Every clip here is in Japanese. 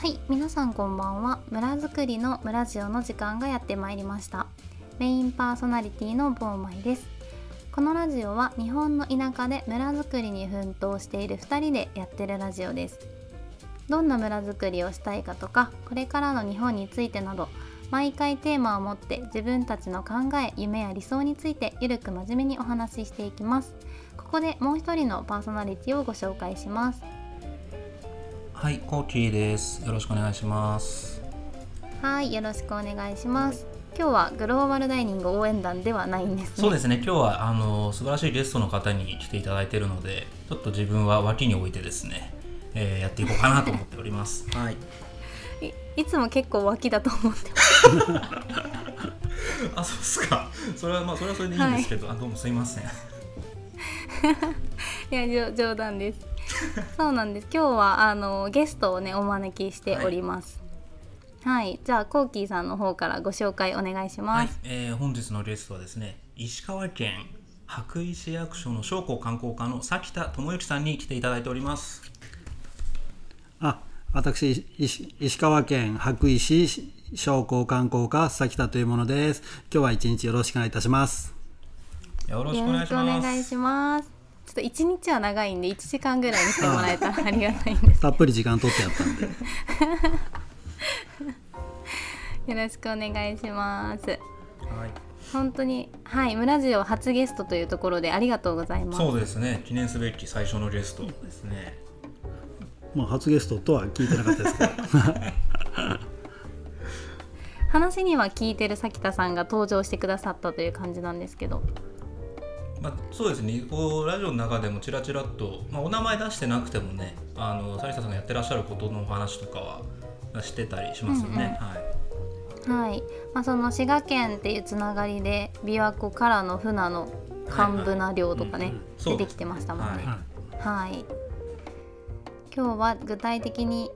はい皆さんこんばんは。村づくりの村ジオの時間がやってまいりました。メインパーソナリティのボーマイです。このラジオは日本の田舎で村づくりに奮闘している2人でやってるラジオです。どんな村づくりをしたいかとかこれからの日本についてなど毎回テーマを持って自分たちの考え夢や理想についてゆるく真面目にお話ししていきます。ここでもう一人のパーソナリティをご紹介します。はい、コーキーです。よろしくお願いします。はいよろしくお願いします今日はグローバルダイニング応援団ではないんですねそうですね、今日はあの素晴らしいゲストの方に来ていただいているので、ちょっと自分は脇に置いてですね、えーやっていこうかなと思っております。はい。いいつも結構脇だと思ってます あ、そうですか。それはまあそれはそれでいいんですけど、あどうもすいません。いや冗冗談です そうなんです。今日はあのゲストをねお招きしております。はい、じゃあコーキーさんの方からご紹介お願いします、、はい。えー本日のゲストはですね、石川県羽咋市役所の商工観光課の崎田智之さんに来ていただいております。あ私石石川県羽咋市商工観光課崎田というものです。今日は一日よろしくお願いいたします。よろしよろしくおくお願いします。ちょっと一日は長いんで1時間ぐらいにしてもらえたら ありがたいんです。たっぷり時間取ってやったんで。よろしくお願いします。はい。本当にはい村ジオ初ゲストというところでありがとうございます。そうですね、記念すべき最初のゲストですね。まあ初ゲストとは聞いてなかったですけど。話には聞いてる崎田さんが登場してくださったという感じなんですけどまあ、そうですね。こうラジオの中でもちらちらっと、まあ、お名前出してなくてもねあのサリサさんがやってらっしゃることのお話とかはしてたりしますよね、はい。はい、まあ、その滋賀県っていうつながりで琵琶湖からの船の寒ブナ漁とかね、出てきてましたもんね。ははい、今日は具体的に、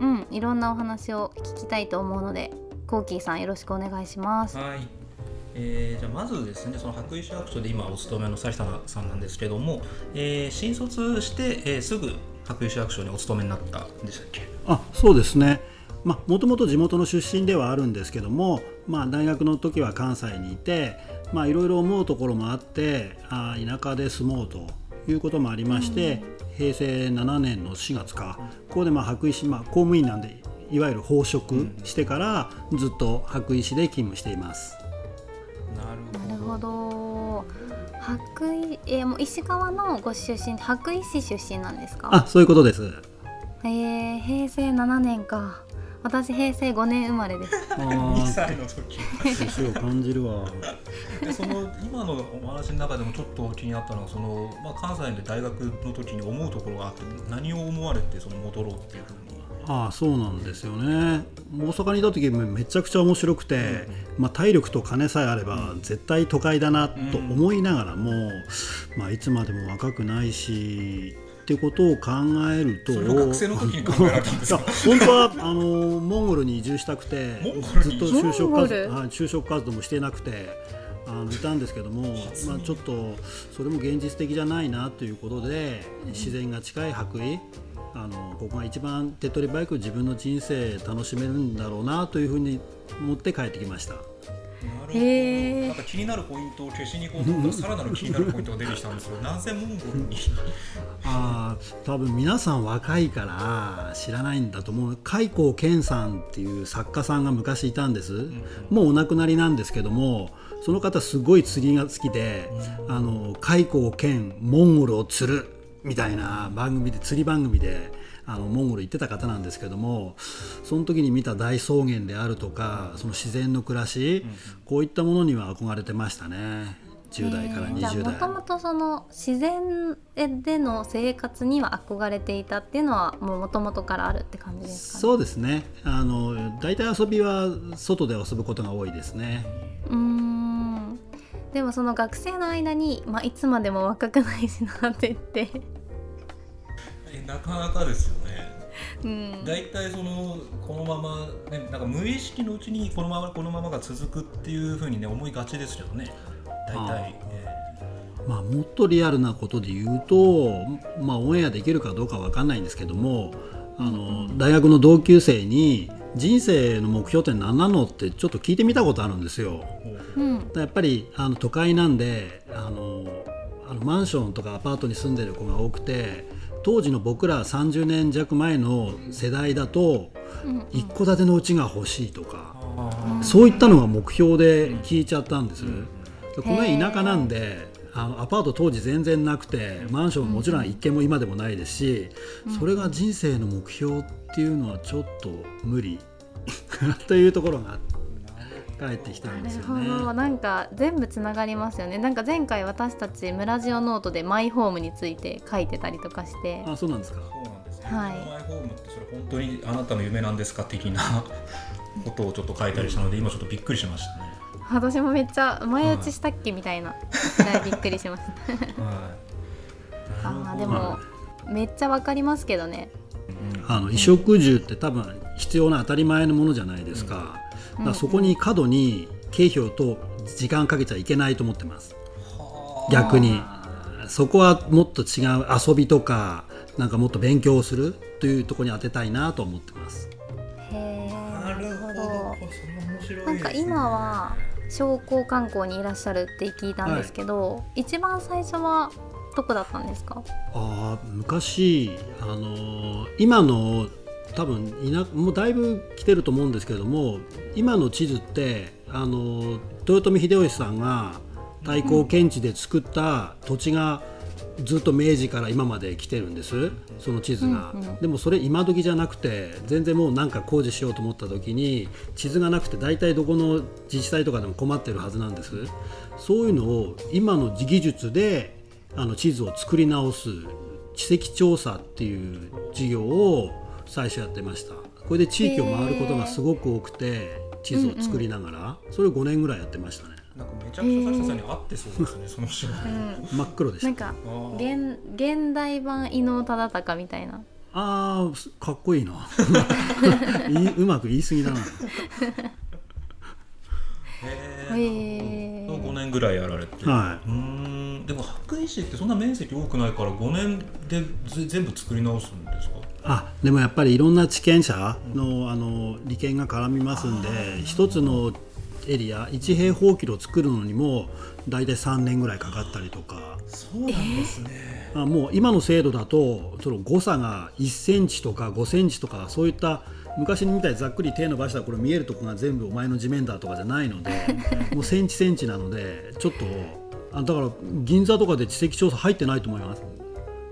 うん、いろんなお話を聞きたいと思うのでコーキーさんよろしくお願いします。はいえーじゃあまずですねその白衣市役所で今お勤めのサリサさんなんですけども、えー新卒して、えーすぐ白衣市役所にお勤めになったんでしたっけ？あそうですね。まあもともと地元の出身ではあるんですけども、まあ、大学の時は関西にいてまあいろいろ思うところもあってあー田舎で住もうということもありまして、平成7年の4月かここでまあ白衣市、まあ、公務員なんでいわゆる奉職してからずっと白衣市で勤務しています。ななるほど。白衣えーもう石川のご出身白衣市出身なんですか？あそういうことです。えー、平成7年か。私平成5年生まれです。あ2ー歳の時。年を感じるわ。でその今のお話の中でもちょっと気になったのはその、まあ、関西で大学の時に思うところがあって何を思われてその戻ろうっていうふうにああそうなんですよね。大阪にいた時めめちゃくちゃ面白くて、まあ、体力と金さえあれば絶対都会だなと思いながらも、まあ、いつまでも若くないしってことを考えるとそれは学生の時に考えられたんですか？いや本当はあのモンゴルに移住したくてずっと就職活就職活動もしてなくてあのいたんですけども、まあ、ちょっとそれも現実的じゃないなということで自然が近い白衣あのここが一番手っ取り早く自分の人生楽しめるんだろうなというふうに思って帰ってきました。なるほどへー。なんか気になるポイントを消しに行こうと思ったらさらなる気になるポイントが出てきたんですよ。なぜモンゴルに？あー多分皆さん若いから知らないんだと思う。海光健さんっていう作家さんが昔いたんです、もうお亡くなりなんですけどもその方すごい釣りが好きで、あの海光健モンゴルを釣るみたいな番組で釣り番組であのモンゴル行ってた方なんですけどもその時に見た大草原であるとかその自然の暮らし、こういったものには憧れてましたね。10代からじゃあ20代。もともとその自然での生活には憧れていたっていうのはもうもともとからあるって感じですかね？そうですね。あの大体遊びは外で遊ぶことが多いですね。うーんでもその学生の間に、まあ、いつまでも若くないしなって言って、えなかなかですよね。うん、大体そのこのまま、ね、なんか無意識のうちにこのままこのままが続くっていうふうにね思いがちですけどね。大あ体、えまあ、もっとリアルなことで言うと、まあ、オンエアできるかどうかわかんないんですけどもあの大学の同級生に人生の目標って何なのってちょっと聞いてみたことあるんですよ。う。んやっぱりあの都会なんであのあのマンションとかアパートに住んでる子が多くて当時の僕ら30年弱前の世代だとうん。一戸建ての家が欲しいとかあそういったのが目標で聞いちゃったんです。うん。この辺田舎なんであのアパート当時全然なくてマンションももちろん一軒も今でもないですしそれが人生の目標っていうのはちょっと無理。というところが返ってきたんですよね。なるほど。なんか全部つながりますよね。なんか前回私たち村ジオノートでマイホームについて書いてたりとかして。あそうなんですか。そうなんですね。はい。マイホームってそれ本当にあなたの夢なんですか的な ことをちょっと書いたりしたので今ちょっとびっくりしましたね。私もめっちゃ前打ちしたっけみたいな。ぐらいびっくりしました。はい。あーでもめっちゃわかりますけどね。うん。あの衣食住って多分必要な当たり前のものじゃないですか,、だからそこに過度に経費と時間かけちゃいけないと思ってます。逆に。そこはもっと違う遊びとかなんかもっと勉強をするというところに当てたいなと思ってます。へえなるほど。それは面白いですねなんか今は商工観光にいらっしゃるって聞いたんですけど、一番最初はどこだったんですか？あー昔、あのー今の多分田もうだいぶ来てると思うんですけれども今の地図って、あのー豊臣秀吉さんが太閤検地で作った土地がずっと明治から今まで来てるんです。その地図が、うんうんでもそれ今時じゃなくて全然もうなんか工事しようと思った時に地図がなくて大体どこの自治体とかでも困ってるはずなんです。そういうのを今の技術であの地図を作り直す地籍調査っていう事業を最初やってました。これで地域を回ることがすごく多くて地図を作りながら、それを5年ぐらいやってましたね。なんかめちゃくちゃサシタさんに合ってそうですね、その仕事。うん。真っ黒でした。なんか現現代版伊能忠敬みたいな。あーかっこいいな。いいうまく言い過ぎだな。へえ5年ぐらいやられて、はうーん。でも白衣市ってそんな面積多くないから5年でぜ全部作り直すんですか？あでもやっぱりいろんな地権者のあの利権が絡みますんで一つのエリア1平方キロ作るのにも大体3年ぐらいかかったりとか。そうなんですね、あもう今の制度だとその誤差が1センチとか5センチとかそういった昔みたいにざっくり手伸ばしたらこれ見えるとこが全部お前の地面だとかじゃないので もうセンチセンチなのでちょっとあだから銀座とかで地籍調査入ってないと思います。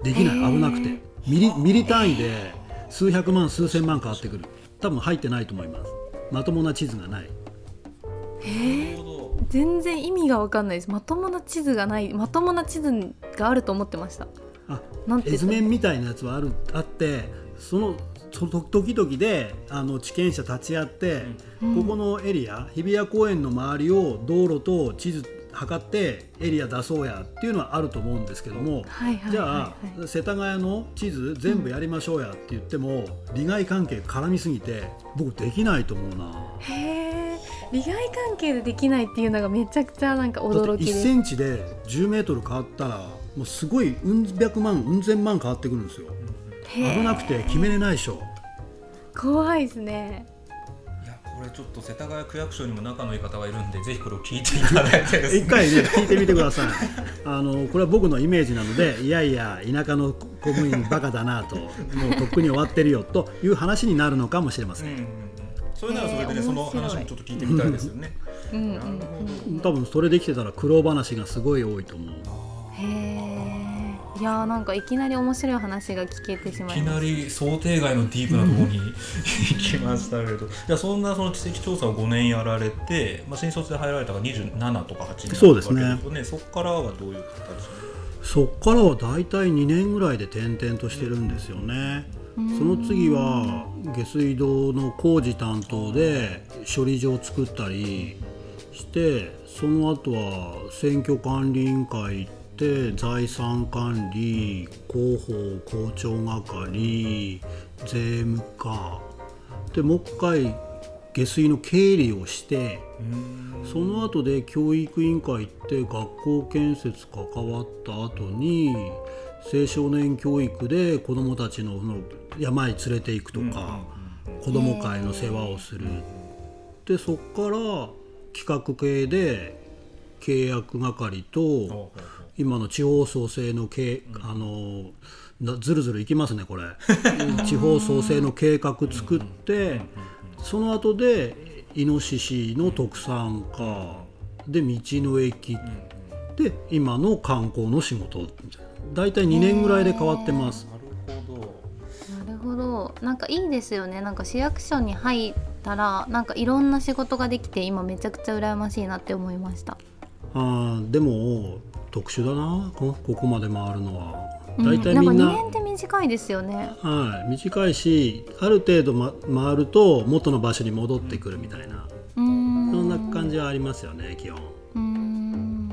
できない。危なくてミリミリ単位で数百万数千万変わってくる。多分入ってないと思います。まともな地図がない。なるほど。全然意味が分かんないです。まともな地図がない。まともな地図があると思ってました。あなんて絵図面みたいなやつはあるあってそのその時々であの地権者立ち会って、ここのエリア日比谷公園の周りを道路と地図測ってエリア出そうやっていうのはあると思うんですけども、じゃあ世田谷の地図全部やりましょうやって言っても、利害関係絡みすぎて僕できないと思うな。へえ利害関係でできないっていうのがめちゃくちゃなんか1驚きです。センチで10メートル変わったらもうすごいうん百万うん千万変わってくるんですよ。危なくて決めれないでしょ。怖いですねこれちょっと世田谷区役所にも仲のいい方がいるんでぜひこれを聞いていただいてですね。一回ね聞いてみてください。あのこれは僕のイメージなのでいやいや田舎の公務員バカだなともうとっくに終わってるよという話になるのかもしれません、うんそれならそれでね、その話もちょっと聞いてみたいですよね。うんうんなるほど。多分それできてたら苦労話がすごい多いと思う。へえいやーなんかいきなり面白い話が聞けてしまいましいきなり想定外のディープなところに 行きましたけど、いやそんなその地籍調査を5年やられて、まあ新卒で入られたが27とか8にそうですね。ね。そこからはどういう形そっからは大体2年ぐらいで転々としてるんですよね、その次は下水道の工事担当で処理場を作ったりしてその後は選挙管理委員会行って財産管理広報校長係税務課。でもう一回下水の経理をしてその後で教育委員会行って学校建設関わった後に青少年教育で子どもたちの山へ連れていくとか、子ども会の世話をする、でそこから企画系で契約係と今の地方創生のけ、あのずるずるいきますねこれ。地方創生の計画作ってその後でイノシシの特産課で道の駅で今の観光の仕事。大体2年ぐらいで変わってます。なるほど。なるほど。なんかいいですよね。なんか市役所に入ったらなんかいろんな仕事ができて今めちゃくちゃ羨ましいなって思いました。あーでも特殊だなこここまで回るのは。うん。大体みんなんかな、2年って短いですよね。はい、短いしある程度、ま、回ると元の場所に戻ってくるみたいな。そんな感じはありますよね基本。うーん。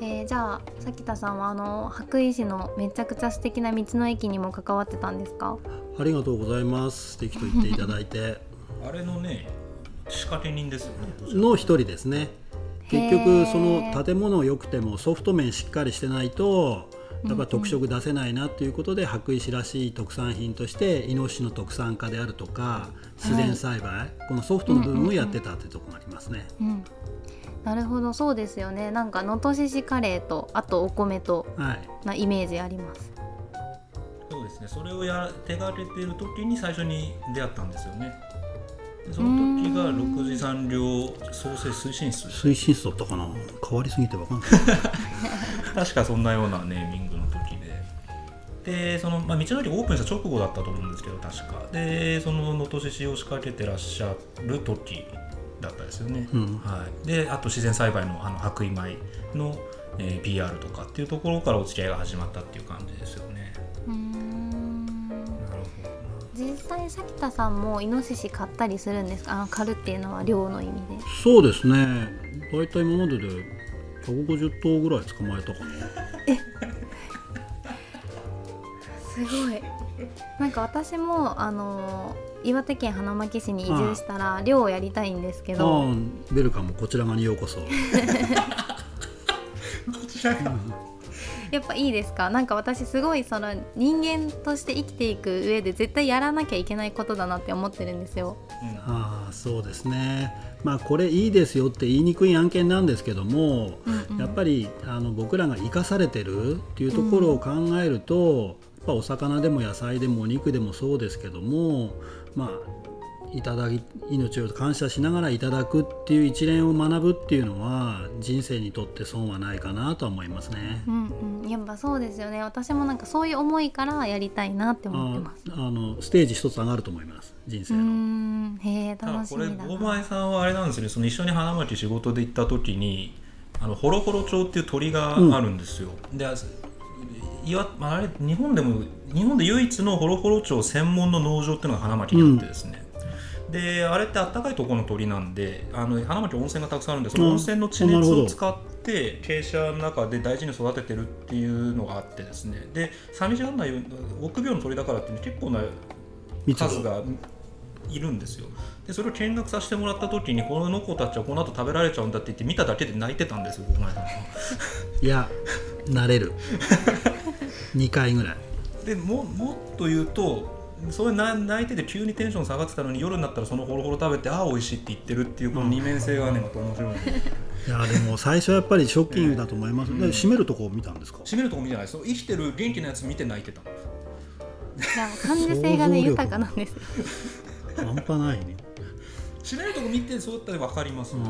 えーじゃあ咲田さんはあの白衣市のめちゃくちゃ素敵な道の駅にも関わってたんですか？ありがとうございます。素敵と言っていただいて。あれのね仕掛け人ですよねの一人ですね結局その建物良くてもソフト面しっかりしてないとやっぱ特色出せないなっていうことで白石らしい特産品としてイノシシの特産化であるとか自然栽培、このソフトの部分をやってたっていうところがありますね。うんなるほどそうですよね。なんか能登ししカレーとあとお米とはい。なイメージあります。そうですね。それをや手がけてる時に最初に出会ったんですよね。でその時が6次産業創生推進室。推進室だったかな？変わりすぎてわかんない。確かそんなようなネーミングの時で。でその、まあ、道の駅オープンした直後だったと思うんですけど確か。でその能登市を仕掛けてらっしゃる時だったですよね、うん。はい、であと自然栽培のあの白衣米の、えー PR とかっていうところからお付き合いが始まったっていう感じですよね。うーん実際咲田さんもイノシシ買ったりするんですか？あの狩るっていうのは漁の意味で。そうですね。大体今までで150頭ぐらい捕まえたかな。すごい。なんか私もあの岩手県花巻市に移住したら漁をやりたいんですけあど、あベルカムこちら側にようこそ。ど こちらがやっぱいいですか？なんか私すごいその人間として生きていく上で絶対やらなきゃいけないことだなって思ってるんですよ。ああそうですね。まあこれいいですよって言いにくい案件なんですけども、うんうん。やっぱりあの僕らが生かされてるっていうところを考えると、やっぱお魚でも野菜でもお肉でもそうですけどもまあいただき命を感謝しながらいただくっていう一連を学ぶっていうのは人生にとって損はないかなとは思いますね。うんうん、やっぱそうですよね私もなんかそういう思いからやりたいなって思ってます。ああのステージ一つ上がると思います人生の。んへえ楽しみだ大な。前さんはあれなんですよねその一緒に花巻仕事で行った時にあのホロホロ町っていう鳥があるんですよ、でいわあれ日本でも日本で唯一のホロホロ町専門の農場っていうのが花巻にあってですね、であれってあったかいところの鳥なんであの花巻温泉がたくさんあるんでその温泉の地熱を使って傾斜の中で大事に育ててるっていうのがあってですね。で寂しがらない臆病の鳥だからって結構な数がいるんですよ。でそれを見学させてもらった時にこの子たちはこの後食べられちゃうんだって言って見ただけで泣いてたんですよいや慣れる。2回ぐらい。でももっと言うとそれな泣いてて急にテンション下がってたのに夜になったらそのホロホロ食べてああ美味しいって言ってるっていうこの二面性がねまた面白い。いやでも最初はやっぱりショッキングだと思います、で閉めるとこを見たんですか？締めるとこ見てないです。生きてる元気なやつ見て泣いてたいや感受性がね豊かなんです。半端ないね。締めるとこ見てそうやったら分かります、うん。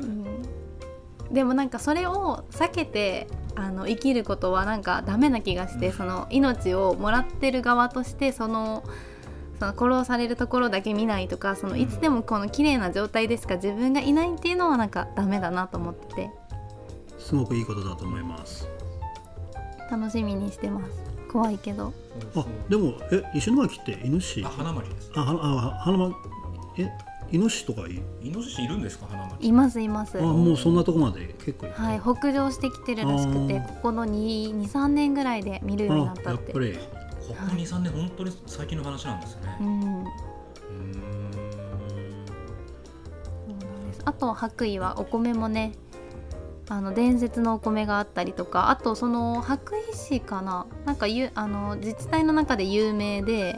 うん。でもなんかそれを避けてあの生きることはなんかダメな気がして、その命をもらってる側としてそのその殺されるところだけ見ないとかそのいつでもこの綺麗な状態でしか自分がいないっていうのはなんかダメだなと思ってて。すごくいいことだと思います。楽しみにしてます。怖いけど。あでもえ石巻ってイノシシあ花巻です。あはあ花巻？え？イノシシとかいい？イノシシいるんですか花巻。いますいます。あもうそんなとこまで結構はい北上してきてるらしくてここの23年ぐらいで見るようになっあたって。やっぱり。ここ23年本当に最近の話なんですね。うんうーん。そうなんです。あと白衣はお米もねあの伝説のお米があったりとかあとその白衣市かな？なんかゆあの自治体の中で有名で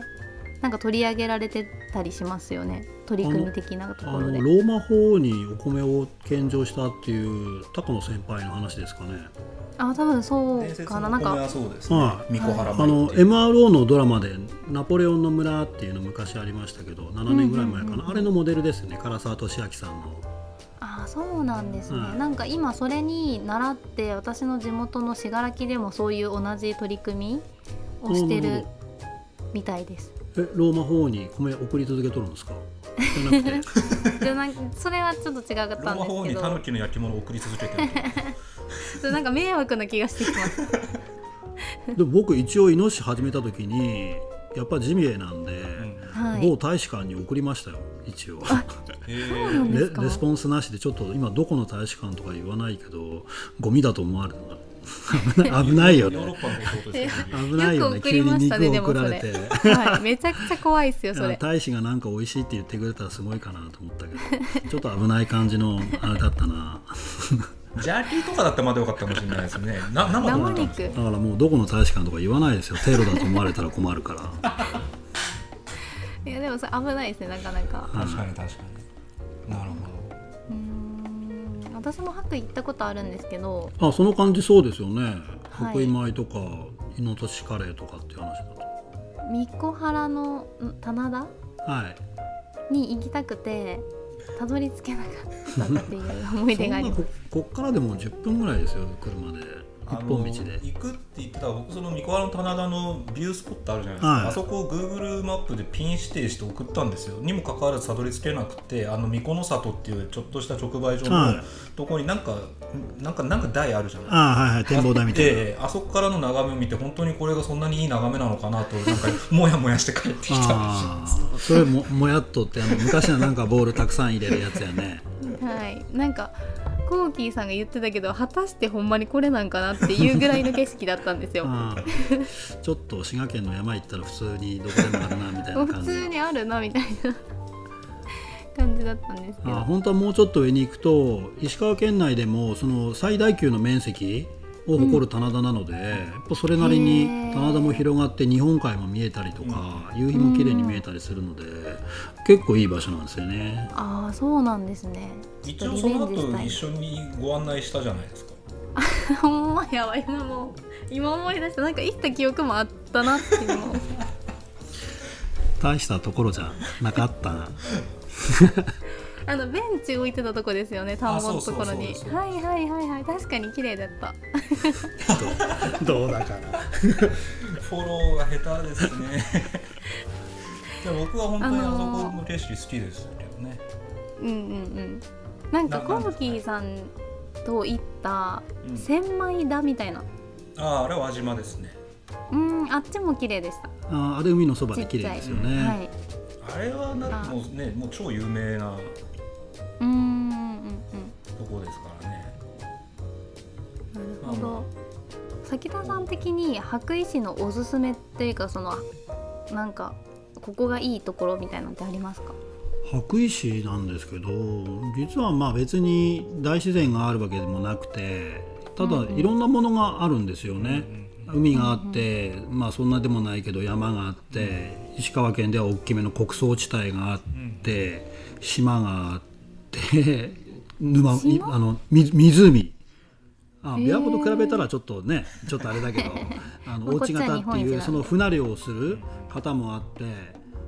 なんか取り上げられてたりしますよね。取り組み的なとあころで。のローマ法にお米を献上したっていう高野先輩の話ですかね。あ多分そうかな。なんかそうですね。はい。あの MRO のドラマで「ナポレオンの村」っていうの昔ありましたけど7年ぐらい前かな、うんうんうんうん。あれのモデルですよね。唐沢俊明さんの。あそうなんですね、はい。なんか今それに習って私の地元の信楽でもそういう同じ取り組みをしてるみたいです。えローマ法に米送り続けとるんですか？じゃなくて。それはちょっと違かったローマ法んですけど。にタヌキの焼き物を送り続けてるそれなんか迷惑な気がしてきます。でも僕一応イノシシ始めた時にやっぱジビエなんで、はい。某大使館に送りましたよ一応。レスポンスなしでちょっと今どこの大使館とか言わないけどゴミだと思われるな 危ないよ ね。危ないよね。よく送りましたね急に肉を送られ。てはい、めちゃくちゃ怖いですよそれ。大使がなんか美味しいって言ってくれたらすごいかなと思ったけどちょっと危ない感じのあれだったな。ジャーキーとかだったらまだよかったかもしれないですね。な生どうな生んですか？肉。だからもうどこの大使館とか言わないですよ。テロだと思われたら困るから。いやでもそれ危ないですねなかなか。確かに確かに。なるほうーん私も白行ったことあるんですけどあその感じそうですよね。はい。福井米とかイノトシカレーとかっていう話だ三小原のん棚田？とはい。に行きたくてたどり着けなかったっていう思い出があります。ここっからでも10分ぐらいですよ車で一本道で。あの行くって言ってた僕その三河原の棚田のビュースポットあるじゃないですか、はい。あそこを Google マップでピン指定して送ったんですよ。にもかかわらずたどり着けなくてあの三河の里っていうちょっとした直売所のはい。ところになんか、なんかなんか台あるじゃない。ああはいはい。展望台みたいな。であそこからの眺めを見て本当にこれがそんなにいい眺めなのかなとなんか もやもやして帰ってきたんです。よああそれももやっとってあの昔はなんかボールたくさん入れるやつやね。はい。なんかコーキーさんが言ってたけど果たしてほんまにこれなんかなっていうぐらいの景色だったんですよ。ちょっと滋賀県の山行ったら普通にどこでもあるなみたいな普感じ通にあるなみたいな感じだったんですけど。あ本当はもうちょっと上に行くと石川県内でもその最大級の面積を誇る棚田なので、やっぱそれなりに棚田も広がって日本海も見えたりとか、夕日も綺麗に見えたりするので、結構いい場所なんですよね。ああそうなんですね。一応その後一緒緒にご案内したじゃないですか。ほんまやわ今も。今思い出した。なんか行った記憶もあったなっていうのも。大したところじゃなかったな。あのベンチ置いてたとこですよね田んぼのところにあそうそうそうそう。はいはいはいはい。確かに綺麗だった。どうだから。フォローが下手ですね。でも僕は本当にあそこの景色好きですけどね、うんうんうん。なんかなコブキーさんと行ったうん千枚田みたいな。あああれは輪島ですね。うんあっちも綺麗でした。ああれ海のそばで綺麗ですよね。はい。あれはなあ。もうねもう超有名なうんうんうんとこですからね。なるほど。崎田さん的に白衣市のおすすめっていうかそのなんかここがいいところみたいなのってありますか？白衣市なんですけど実はまあ別に大自然があるわけでもなくてただいろんなものがあるんですよね。海があって、まあそんなでもないけど山があって石川県では大きめの穀倉地帯があって島があって沼島？あのみ湖。あ琵琶湖と比べたらちょっとねちょっとあれだけど あのまあ大地型っていうその船漁をする方もあって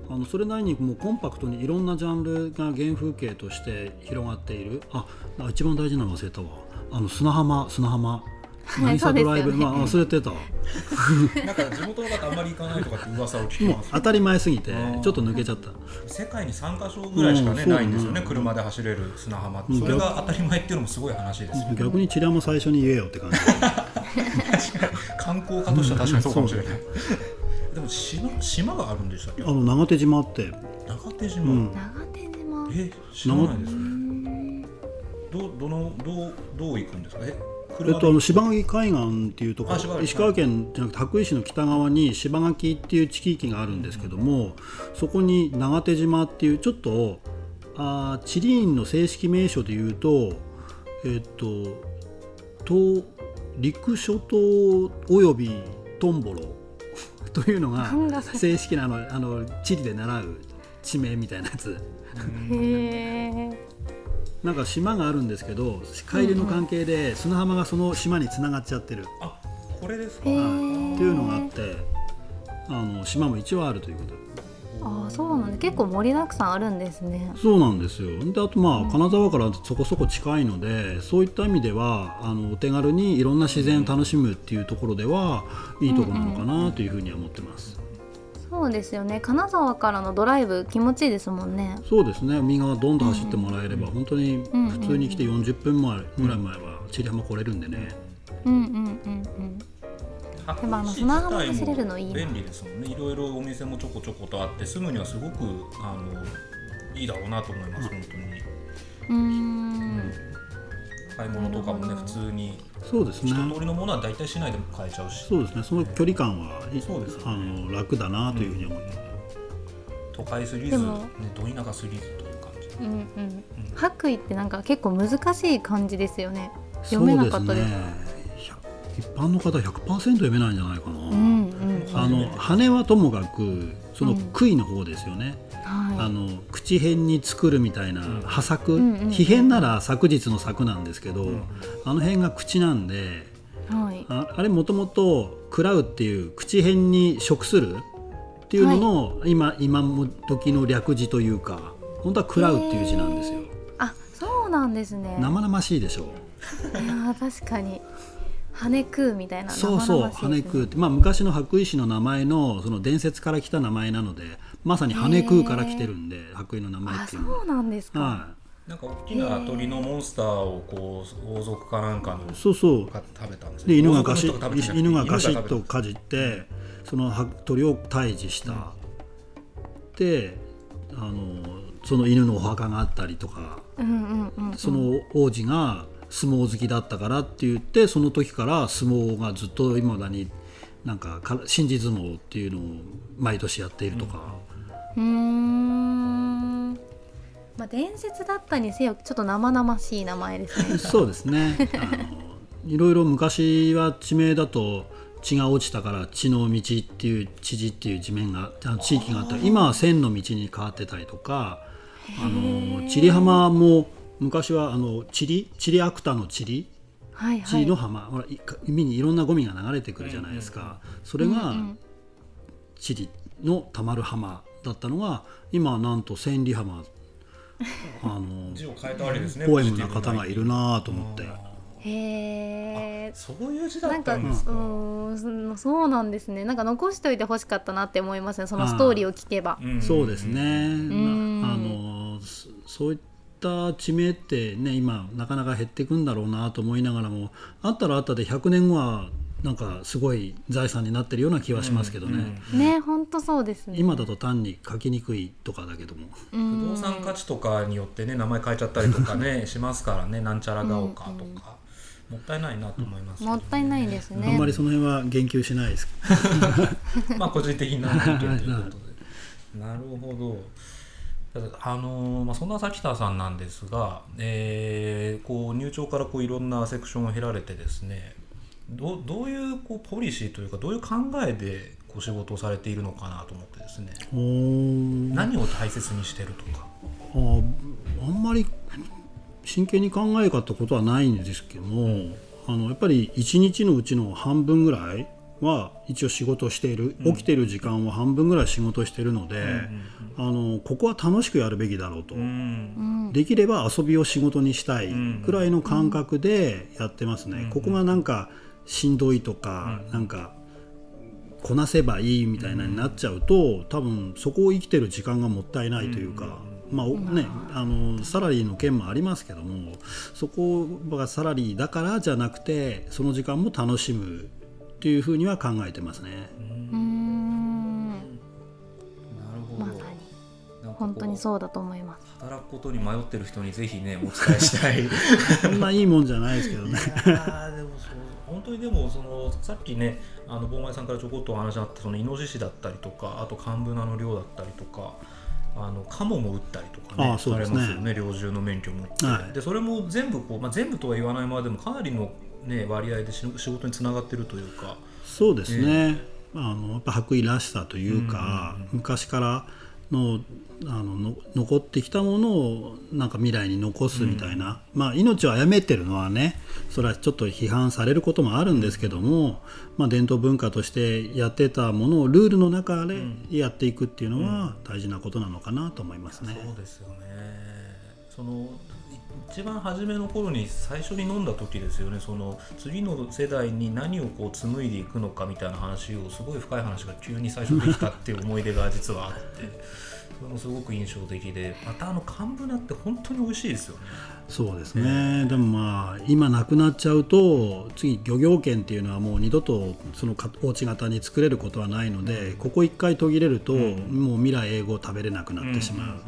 あのそれなりにもうコンパクトにいろんなジャンルが原風景として広がっている。あ一番大事なの忘れたわ。あの砂浜砂浜はい渚ドライブ、ねまあ忘れてた。も なんか地元の方あんまり行かないとかって噂を聞きうます。当たり前すぎてちょっと抜けちゃった。世界に3カ所ぐらいしかね、うんないんですよね。うん。車で走れる砂浜って。うん。それが当たり前っていうのもすごい話ですよね。逆にチラも最初に言えよって感じ。観光家としては確かにそうかもしれない。でも島島があるんでしたっけ？あの長手島って。長手島、うん。長手島。え知らないです。うねん。どどのどうどう行くんですか？ええっと、あの柴垣海岸っていうところ石川県じゃなくて羽咋市の北側に柴垣っていう地域があるんですけども、そこに長手島っていうちょっとあー地理院の正式名称で言うと,、えっとと陸諸島およびトンボロ というのが正式なあのあの地理で習う地名みたいなやつ。へえなんか島があるんですけど海流の関係で砂浜がその島につながっちゃってる、あこれですか？へはいー。っていうのがあってあの島も一応あるということ。ああそうなんで結構盛りだくさんあるんですね。そうなんですよ。であとまあ金沢からそこそこ近いのでそういった意味ではあのお手軽にいろんな自然を楽しむっていうところではいいところなのかなというふうには思ってます、そうですよね。金沢からのドライブ気持ちいいですもんね。そうですね。右側どんどん走ってもらえれば、本当にうん普通に来て40分前ぐらい前は千里浜来れるんでね、うんうんうんうん。でもあの砂浜走れるのいいな。便利ですもんね。いろいろお店もちょこちょことあって住むにはすごくあのいいだろうなと思います本当に、うーん買い物とかもね普通にそうですね。一通りのものは大体市内でも買えちゃうし。そうですね。その距離感はいそうですよね。あの楽だなというふうに思います、都会すぎず、ねでも、ど田舎すぎずという感じ。うんうん白衣ってなんか結構難しい感じですよね。読めなかったです。一般の方100%読めないんじゃないかな、うんうん。あの羽はともかくその杭の方ですよね、あはの口辺に作るみたいなうん。破作、皮辺なら昨日の作なんですけど、ん。あの辺が口なんでいはい。ああれもともと食らうっていう口辺に食する？っていうのの、今今も時の略字というか本当は食らうっていう字なんですよ。あそうなんですね。生々しいでしょ。いやー確かに。羽食うみたいなそうそう羽食うって、まあ、昔の白衣師の名前のその伝説から来た名前なのでまさに羽食うから来てるんで白衣の名前あっていうのは。そうなんですか、はなんか大きな鳥のモンスターをこう王族かなんかのい、そうそう。が食べたんですで犬がが食べてなくて犬がガシッとかじってそのは鳥を退治した、であのその犬のお墓があったりとか。うんうんうんうん。その王子が相撲好きだったからって言ってその時から相撲がずっといまだになんかか信じ相撲っていうのを毎年やっているとか、うーん。まあ伝説だったにせよちょっと生々しい名前ですね。そうですね。いろいろ昔は地名だと血が落ちたから血の道っていう知事っていう地面が地域があった。今は千の道に変わってたりとかあの千里浜も昔はあのチリチリアクタのチリはいはい。の浜、ほらい海にいろんなゴミが流れてくるじゃないですか、それがうん。チリのたまる浜だったのが今はなんと千里浜 あの字を変えたわけですねポエムな方がいるなと思って。へえそういう字だなんかうったんですか、ーんそうなんですね。なんか残しておいてほしかったなって思いますねそのストーリーを聞けば。ん。そうですね、あのそそういった地名ってね今なかなか減っていくんだろうなと思いながらもあったらあったで100年後はなんかすごい財産になってるような気はしますけどね、ね本当そうですね。今だと単に書きにくいとかだけども。うん不動産価値とかによってね名前変えちゃったりとかねしますからね。なんちゃらが丘とか、もったいないなと思います、もったいないですね。あんまりその辺は言及しないです。まあ個人的な意見ということで。なるほど。ただあのーまあ、そんな崎田さんなんですが、えーこう入庁からこういろんなセクションを経られてですねどどういうこうポリシーというかどういう考えでこう仕事をされているのかなと思ってですね。何を大切にしてるとか。ああんまり真剣に考えたことはないんですけども、あのやっぱり一日のうちの半分ぐらいは一応仕事をしている、起きてる時間は半分ぐらい仕事をしているので、あのここは楽しくやるべきだろうと、うん。うん。できれば遊びを仕事にしたいうんくらいの感覚でやってますね、うん。ここがなんかしんどいとか、うん。なんかこなせばいいみたいなになっちゃうと多分そこを生きてる時間がもったいないというか、まあおね、あのサラリーの件もありますけどもそこがサラリーだからじゃなくてその時間も楽しむっていうふうには考えてますね。本当にそうだと思います。働くことに迷ってる人にぜひねお伝えしたい。そんないいもんじゃないですけどね。いやーでもそう本当にでもそのさっきねあの坊前さんからちょこっとお話あったそのイノシシだったりとかあとカンブナの猟だったりとかあのカモも撃ったりとかねああそうですね。されますよね猟銃の免許持って、はい。でそれも全部こう、まあ、全部とは言わないまでもかなりのね、割合で仕事につながってるというか。そうですね、えー、あのやっぱ白衣らしさというか、うんうんうん、昔からのあの残ってきたものをなんか未来に残すみたいな、うん、まあ、命を殺めてるのはねそれはちょっと批判されることもあるんですけども、まあ、伝統文化としてやってたものをルールの中でやっていくっていうのは大事なことなのかなと思いますね。そうですよね。その一番初めの頃に最初に飲んだ時ですよね。その次の世代に何をこう紡いでいくのかみたいな話をすごい深い話が急に最初できたっていう思い出が実はあって。それもすごく印象的で。またあの寒ぶなって本当に美味しいですよね。そうですね、えー、でもまあ今なくなっちゃうと次漁業権っていうのはもう二度とそのお家型に作れることはないので、ここ1回途切れると、うん、もう未来英語を食べれなくなってしまう。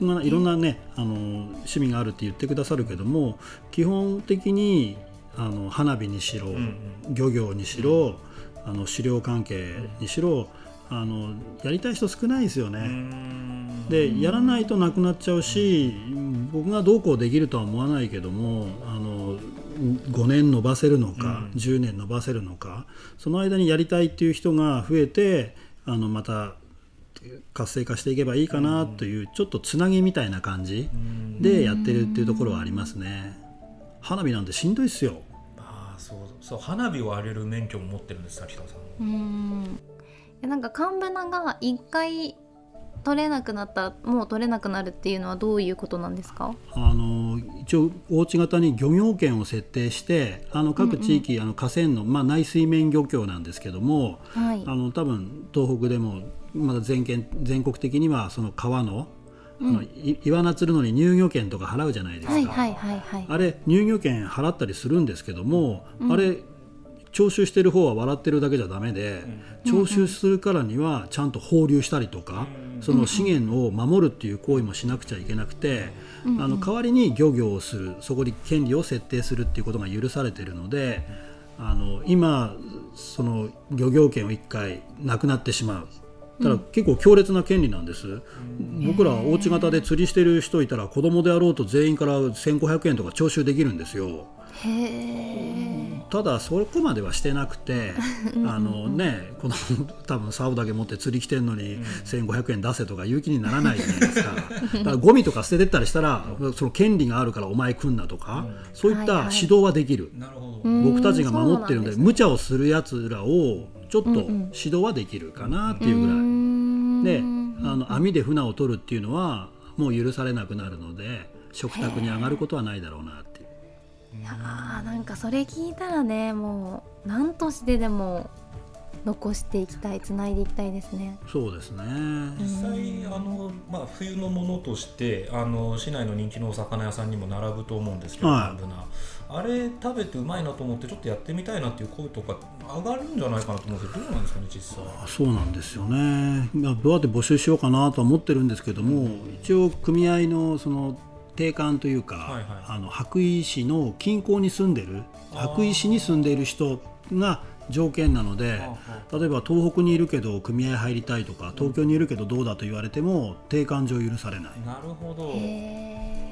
まあ、いろんなね、あの趣味があるって言ってくださるけども基本的にあの花火にしろ、漁業にしろ、あの狩猟関係にしろ、あのやりたい人少ないですよね。でやらないとなくなっちゃうし僕がどうこうできるとは思わないけどもあの5年延ばせるのか、うん、10年延ばせるのかその間にやりたいっていう人が増えてあのまた活性化していけばいいかなという、ちょっとつなぎみたいな感じでやってるっていうところはありますね。花火なんてしんどいっすよ。ああそうそう花火を荒れる免許も持ってるんです秋田さん。うんなんかカンブナが一回取れなくなったらもう取れなくなるっていうのはどういうことなんですか？あの一応大内型に漁業権を設定してあの各地域、うんうん、あの河川の、まあ、内水面漁協なんですけども、はい、あの多分東北でもまだ全県全国的にはその川のうん、岩名釣るのに入漁権とか払うじゃないですか、はいはいはいはい、あれ入漁権払ったりするんですけども、うん、あれ徴収してる方は笑ってるだけじゃだめで、徴収するからにはちゃんと放流したりとか、その資源を守るっていう行為もしなくちゃいけなくて、あの代わりに漁業をするそこに権利を設定するっていうことが許されているのであの今その漁業権を1回なくなってしまう。ただ結構強烈な権利なんです、僕らおうち型で釣りしてる人いたら子供であろうと全員から1500円とか徴収できるんですよ。ただそこまではしてなくてあのねこの多分竿だけ持って釣り来てるのに1500円出せとか言う気にならないじゃないですか。だからゴミとか捨ててったりしたらその権利があるからお前来んなとか、そういった指導はできる、僕たちが守ってるので無茶をするやつらをちょっと指導はできるかなっていうぐらい、であの網で船を取るっていうのはもう許されなくなるので食卓に上がることはないだろうなっていやーなんかそれ聞いたらねもう何としてでも残していきたいつないでいきたいですね。そうですね。実際あの、まあ、冬のものとしてあの市内の人気のお魚屋さんにも並ぶと思うんですけど、はい、あれ食べてうまいなと思ってちょっとやってみたいなっていう声とか上がるんじゃないかなと思うんですけどどうなんですかね実際。そうなんですよね。どうやって募集しようかなとは思ってるんですけども、うん、一応組合のその定款というか、はいはい、あの白衣市の近郊に住んでる白衣市に住んでいる人が条件なので例えば東北にいるけど組合入りたいとか東京にいるけどどうだと言われても定款上許されない。なるほど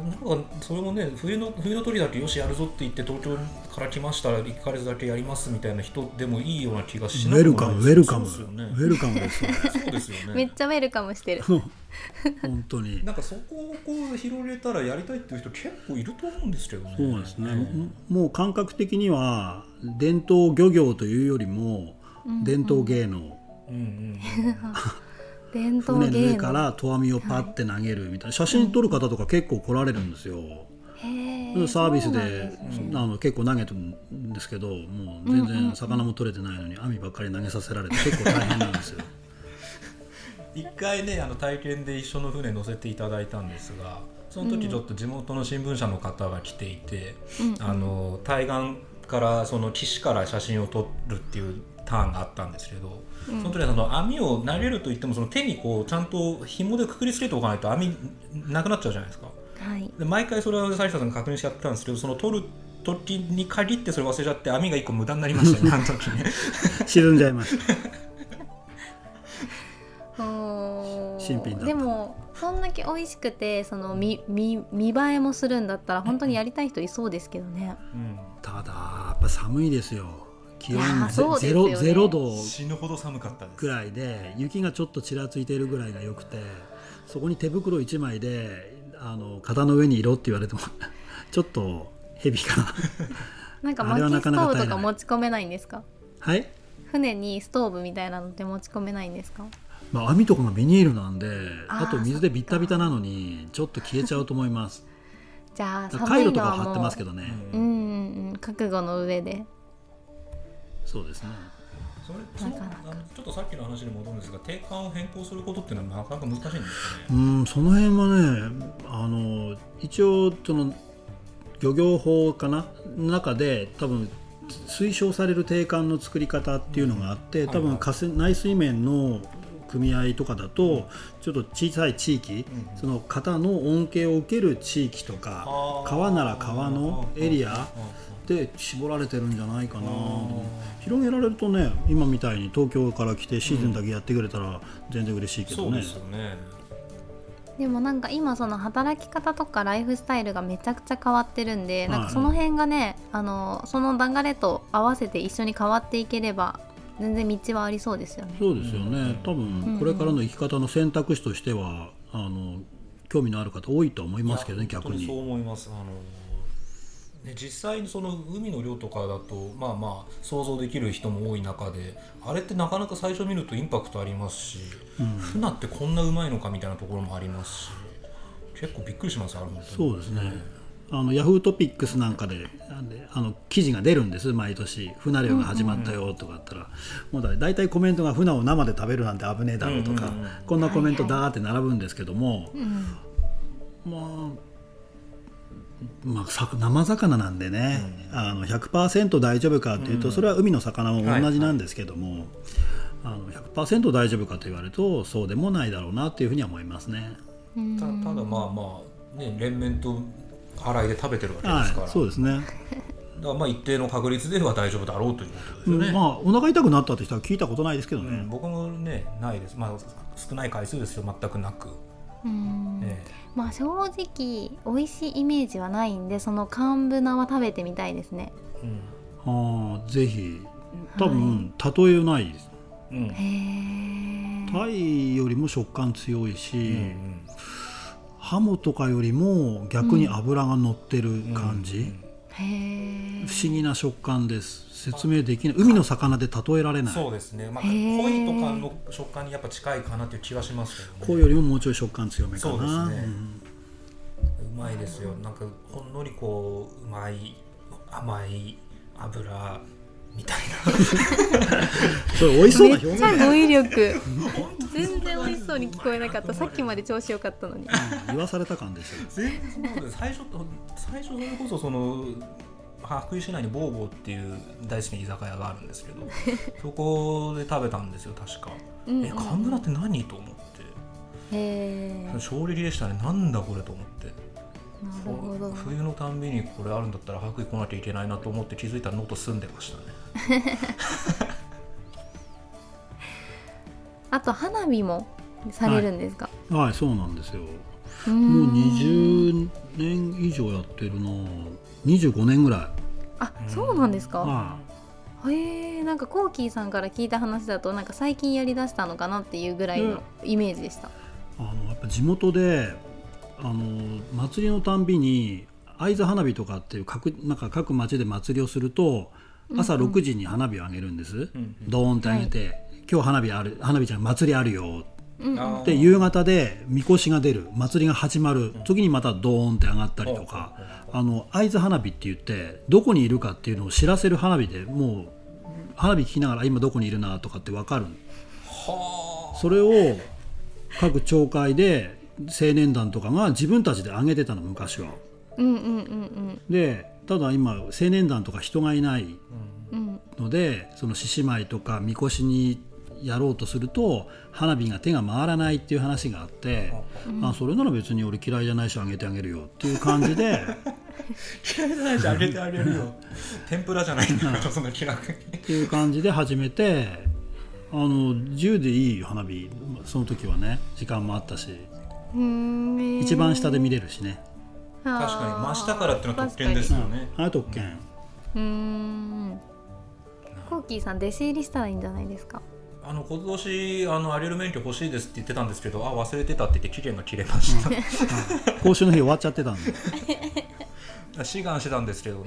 なんかそれもね冬の冬の時だけよしやるぞって言って東京から来ましたら1か月だけやりますみたいな人でもいいような気がしないウェルカムウェルカム、ね、ウェルカムですよそうですよね。めっちゃウェルカムしてる。本当に。なんかそこをこう広げたらやりたいっていう人結構いると思うんですけどね。そうですね、もう感覚的には伝統漁業というよりも伝統芸能、うんうん 伝統船の上から投網をパッて投げるみたいな、写真撮る方とか結構来られるんですよ。サービスであの結構投げてるんですけどもう全然魚も取れてないのに網ばっかり投げさせられて結構大変なんですよ。一回ねあの体験で一緒の船乗せていただいたんですがその時ちょっと地元の新聞社の方が来ていて、うん、あの対岸からその岸から写真を撮るっていうターンがあったんですけど、その時はその網を投げるといってもその手にこうちゃんと紐でくくりつけておかないと網なくなっちゃうじゃないですか。はい、で毎回それはサリサさんが確認してやってたんですけどその取る時に限ってそれ忘れちゃって網が一個無駄になりましたね あの時ね。沈んじゃいました。新品だでもそんだけ美味しくてその見見見栄えもするんだったら本当にやりたい人いそうですけどね。うん。ただやっぱ寒いですよ気温ゼゼロゼロ度。死ぬほど寒かったぐらいで雪がちょっとちらついているぐらいが良くてそこに手袋1枚であの肩の上にいろって言われても ちょっとヘビーかな。なんかあれはな薪ストーブとか持ち込めないんですか？はい、船にストーブみたいなのって持ち込めないんですか？まあ、網とかがビニールなんであと水でビッタビタなのにちょっと消えちゃうと思います。じゃあ寒いのはカイロとかは貼ってもうますけどね、うんうんうん覚悟の上でそうですね。それそのちょっとさっきの話に戻るんですが定款を変更することっていうのはなかなか難しいんですうよね。んその辺はねあの一応その漁業法かな中で多分推奨される定款の作り方っていうのがあって、うん多分河川内水面の組合とかだとちょっと小さい地域、うんその型の恩恵を受ける地域とか川なら川のエリアうんうんで絞られてるんじゃないかなうん広げられるとね今みたいに東京から来てシーズンだけやってくれたら全然嬉しいけどね。ですよね。でもなんか今その働き方とかライフスタイルがめちゃくちゃ変わってるんで、はいなんかその辺がねあのその流れと合わせて一緒に変わっていければ全然道はありそうですよね。そうですよね、多分これからの生き方の選択肢としてはあの興味のある方多いと思いますけどね逆にそうに。思います。あのね、実際にその海の量とかだとまあまあ想像できる人も多い中であれってなかなか最初見るとインパクトありますし、船ってこんなうまいのかみたいなところもありますし結構びっくりしますあそうですね。あのヤフートピックスなんかであであの記事が出るんです毎年。船漁が始まったよとかあったら、もうだ大体コメントが船を生で食べるなんて危ねえだろうとか、うんうんうんこんなコメントダーって並ぶんですけども、うん。まあまあ、さ生魚なんでね、あの100%大丈夫かというと、それは海の魚も同じなんですけども、あの100%大丈夫かと言われるとそうでもないだろうなというふうには思いますね。うんたただまあまあね連綿と洗いで食べてるわけではすから、い、そうですね。だからまあ一定の確率では大丈夫だろうということですよね。うんまあお腹痛くなったって人は聞いたことないですけどね。うん僕もねないですまあ少ない回数ですよ全くなく、うんねまあ正直美味しいイメージはないんでその寒ブナは食べてみたいですね。うんああぜひ多分、例えないです。うんへえ。タイよりも食感強いし、うんハモとかよりも逆に脂が乗ってる感じ。うんへえ。不思議な食感です説明できない。海の魚で例えられない。そうですね、まあ、鯉とかの食感にやっぱ近いかなという気はしますけど、ね、こうよりももうちょい食感強めかな。そうですね。んうまいですよ。なんかほんのりこううまい甘い油みたい それ美味しそうなめ表現っちゃ語彙力。全然美味しそうに聞こえなかった。さっきまで調子良かったのに。うん。言わされた感でしょな全然そうです。最初最初それこそその白衣市内にボーボーっていう大好きな居酒屋があるんですけど そこで食べたんですよ確か、うんうんえ寒ブナって何と思って。へえ衝撃でしたねなんだこれと思って。なるほど。冬のたんびにこれあるんだったら白衣来なきゃいけないなと思って気づいたらノート住んでましたね。あと花火もされるんですか、はい。そうなんですよ。もうん20年以上やってるな25年ぐらあそうなんですいか？はへえんかコーキーさんから聞いた話だとなんか最近やりだしたのかなっていうぐらいのイメージでした、あのやっぱ地元であの祭りのたんびに会津花火とかっていう各なんか各町で祭りをすると朝6時に花火をあげるんです、うんドーンってあげて、今日花火ある花火じゃん祭りあるよで夕方でみこしが出る祭りが始まる時にまたドーンって上がったりとか、あの会津花火って言ってどこにいるかっていうのを知らせる花火でもう花火聞きながら今どこにいるなとかって分かる。はそれを各町会で青年団とかが自分たちで上げてたの昔は。うんうんうんでただ今青年団とか人がいないうん。うん。のでその獅子舞とかみこしにやろうとすると花火が手が回らないっていう話があって、あそれなら別に俺嫌いじゃないしあげてあげるよっていう感じで。嫌いじゃないしあげてあげるよ。天ぷらじゃないんだからそんな気楽にっていう感じで始めてあの自由でいい花火その時はね時間もあったしうん一番下で見れるしね。確かに真下からっていうのは特権ですよね。あれ特権。うーん。コーキーさん弟子入りしたらいいんじゃないですか？あの今年あのアリエル免許欲しいですって言ってたんですけどあ忘れてたって言って期限が切れました。講習の日終わっちゃってたんで 志願してたんですけどね、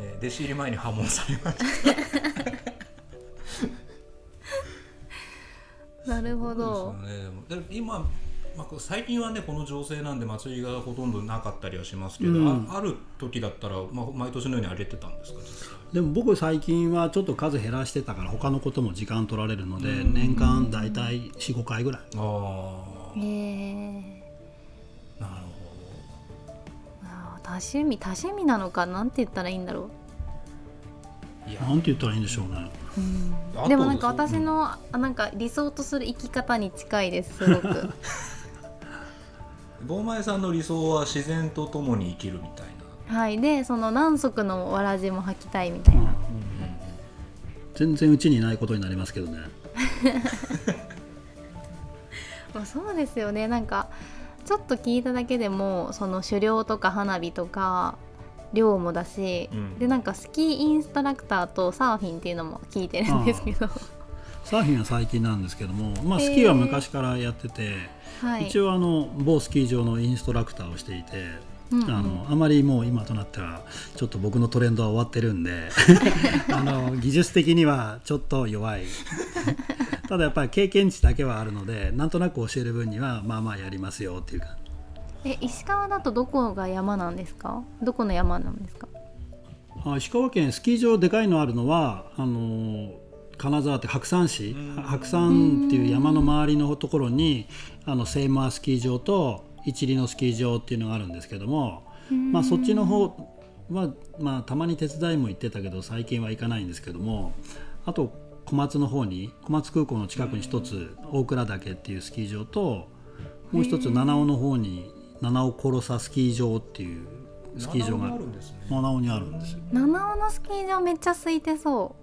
えー弟子入り前に破門されました。なるほど。そうですよね。でもで今、まあ、最近はねこの情勢なんで祭りがほとんどなかったりはしますけど、うん。あある時だったら、まあ、毎年のようにあげてたんですか実際？でも僕最近はちょっと数減らしてたから他のことも時間取られるのでうん。年間大体45回ぐらい。あへえあなるあー多趣味多趣味なのかなんて言ったらいいんだろほどいや。なんて言ったらいいんでしょうね。う、あとでもなんか私の、あなんか理想とする生き方に近いですすごく。坊前さんの理想は自然と共に生きるみたいな、はい。でその何足のわらじも履きたいみたいな、全然うちにいないことになりますけどね。まあそうですよね。なんかちょっと聞いただけでもその狩猟とか花火とか漁もだし、うん。でなんかスキーインストラクターとサーフィンっていうのも聞いてるんですけど、サーフィンは最近なんですけども、まあ、スキーは昔からやってて、はい、一応あの某スキー場のインストラクターをしていて、うん。うんあのあまりもう今となってはちょっと僕のトレンドは終わってるんで あの技術的にはちょっと弱い。ただやっぱり経験値だけはあるのでなんとなく教える分にはまあまあやりますよっていうか。え石川だとどこが山なんですか？どこの山なんですか？あ石川県スキー場でかいのあるのはあの金沢って白山市。うん。白山っていう山の周りのところにあのセイマースキー場と一里のスキー場っていうのがあるんですけども、まあ、そっちの方は、まあ、たまに手伝いも行ってたけど最近は行かないんですけどもあと小松の方に小松空港の近くに一つ大倉岳っていうスキー場ともう一つ七尾の方に七尾コロサスキー場っていうスキー場が七尾にあるんですよ。七尾のスキー場めっちゃ空いてそ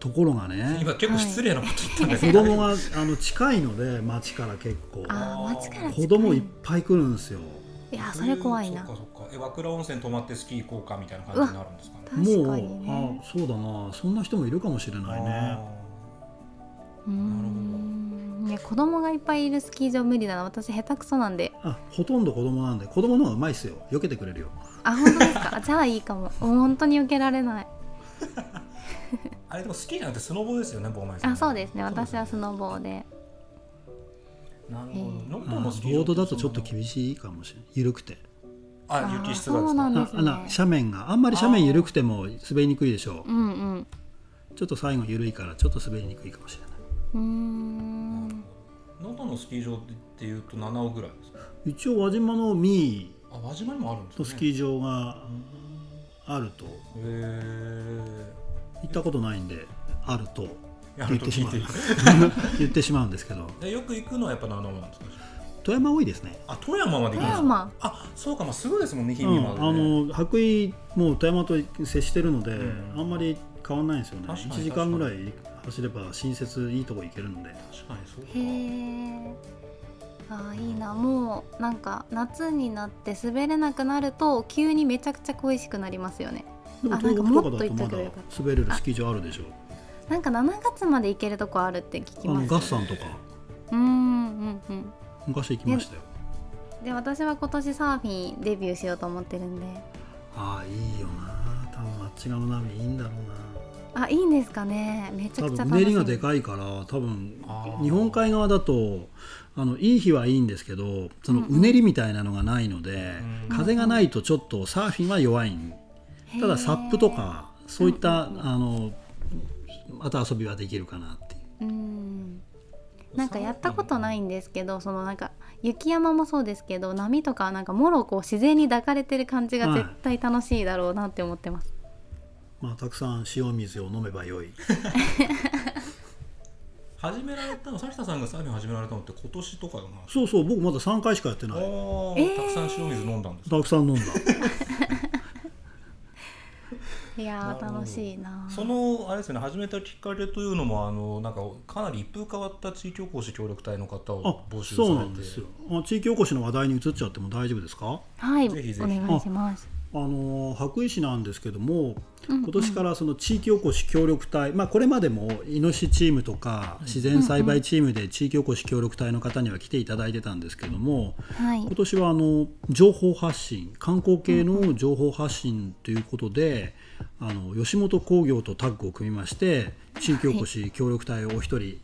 ところがね今結構失礼なこと言ったんです子けど、供があの近いので町から結構。うあー町から子供いっぱい来るんですよ。いやそれ怖いな。そっかそっか。え和倉温泉泊まってスキー行こうかみたいな感じになるんですか？ね確かもうにね。あそうだな。そんな人もいるかもしれないね。うーん。いや子供がいっぱいいるスキー場無理だな。私下手くそなんで。あほとんど子供なんで子供の方がうまいっすよ。避けてくれるよ。あ本当ですか？あじゃあいいかも。本当に受けられない あれでもスキーじゃなくてスノボーですよね坊前さん。あそうですね。私はスノボーで。なるほど。へー。ノッあトのスキー場ロードだとちょっと厳しいかもしれない緩くて。あ雪質あーそうなんがですかですね斜面があんまり斜面緩くても滑りにくいでしょう。うんうん。ちょっと最後緩いからちょっと滑りにくいかもしれない。うーん。能登のスキー場っていうと7尾ぐらいですか？一応輪島のミあ輪島にもあるんですね。ーとスキー場があると。へえ行ったことないんであるとや言ってしまう 言ってしまうんですけど。でよく行くのはやっぱ7尾なんですか？富山多いですね、あ富山まで行くんですか？富山。あそうかまあすぐですもんね日うん、々まで、あねの白衣も富山と接してるので、うん。あんまり変わんないんですよね。確かに1時間ぐらい走れば新設いいとこ行けるので。確かにそうか。へえあーいいな。もうなんか夏になって滑れなくなると急にめちゃくちゃ恋しくなりますよねあなんか東北とかだともっと行っとまだけばよかっ滑れるスキー場あるでしょ。なんか7月まで行けるとこあるって聞きあのますガッサンとか。うんうんうん。昔行きましたよ。で私は今年サーフィンデビューしようと思ってるんで。ああいいよな。多分あっち側の波いいんだろうな。あいいんですかね。めちゃ多くちゃうねりがでかいから多分日本海側だとあのいい日はいいんですけどそのうねりみたいなのがないので、うん。風がないとちょっとサーフィンは弱いんただサップとかそういった、あのまた遊びはできるかなっていう。うん。なんかやったことないんですけどそのなんか雪山もそうですけど波とかなんかもろこう自然に抱かれてる感じが絶対楽しいだろうなって思ってます、まあたくさん塩水を飲めばよい。始められたのサシタさんがサーフィン始められたのって今年とかの話そうそう僕まだ3回しかやってないたくさん塩水飲んだんですたくさん飲んだいや楽しいなそのあれですね始めたきっかけというのもあのなんかかなり一風変わった地域おこし協力隊の方を募集されて。そうなんですよ。あ地域おこしの話題に移っちゃっても大丈夫ですか？はい。ぜひぜひ。お願いしますあの羽咋市なんですけども、今年からその地域おこし協力隊、まあ、これまでもイノシシチームとか自然栽培チームで地域おこし協力隊の方には来ていただいてたんですけども、はい。今年はあの情報発信観光系の情報発信ということで、あの吉本興業とタッグを組みまして地域おこし協力隊をお一人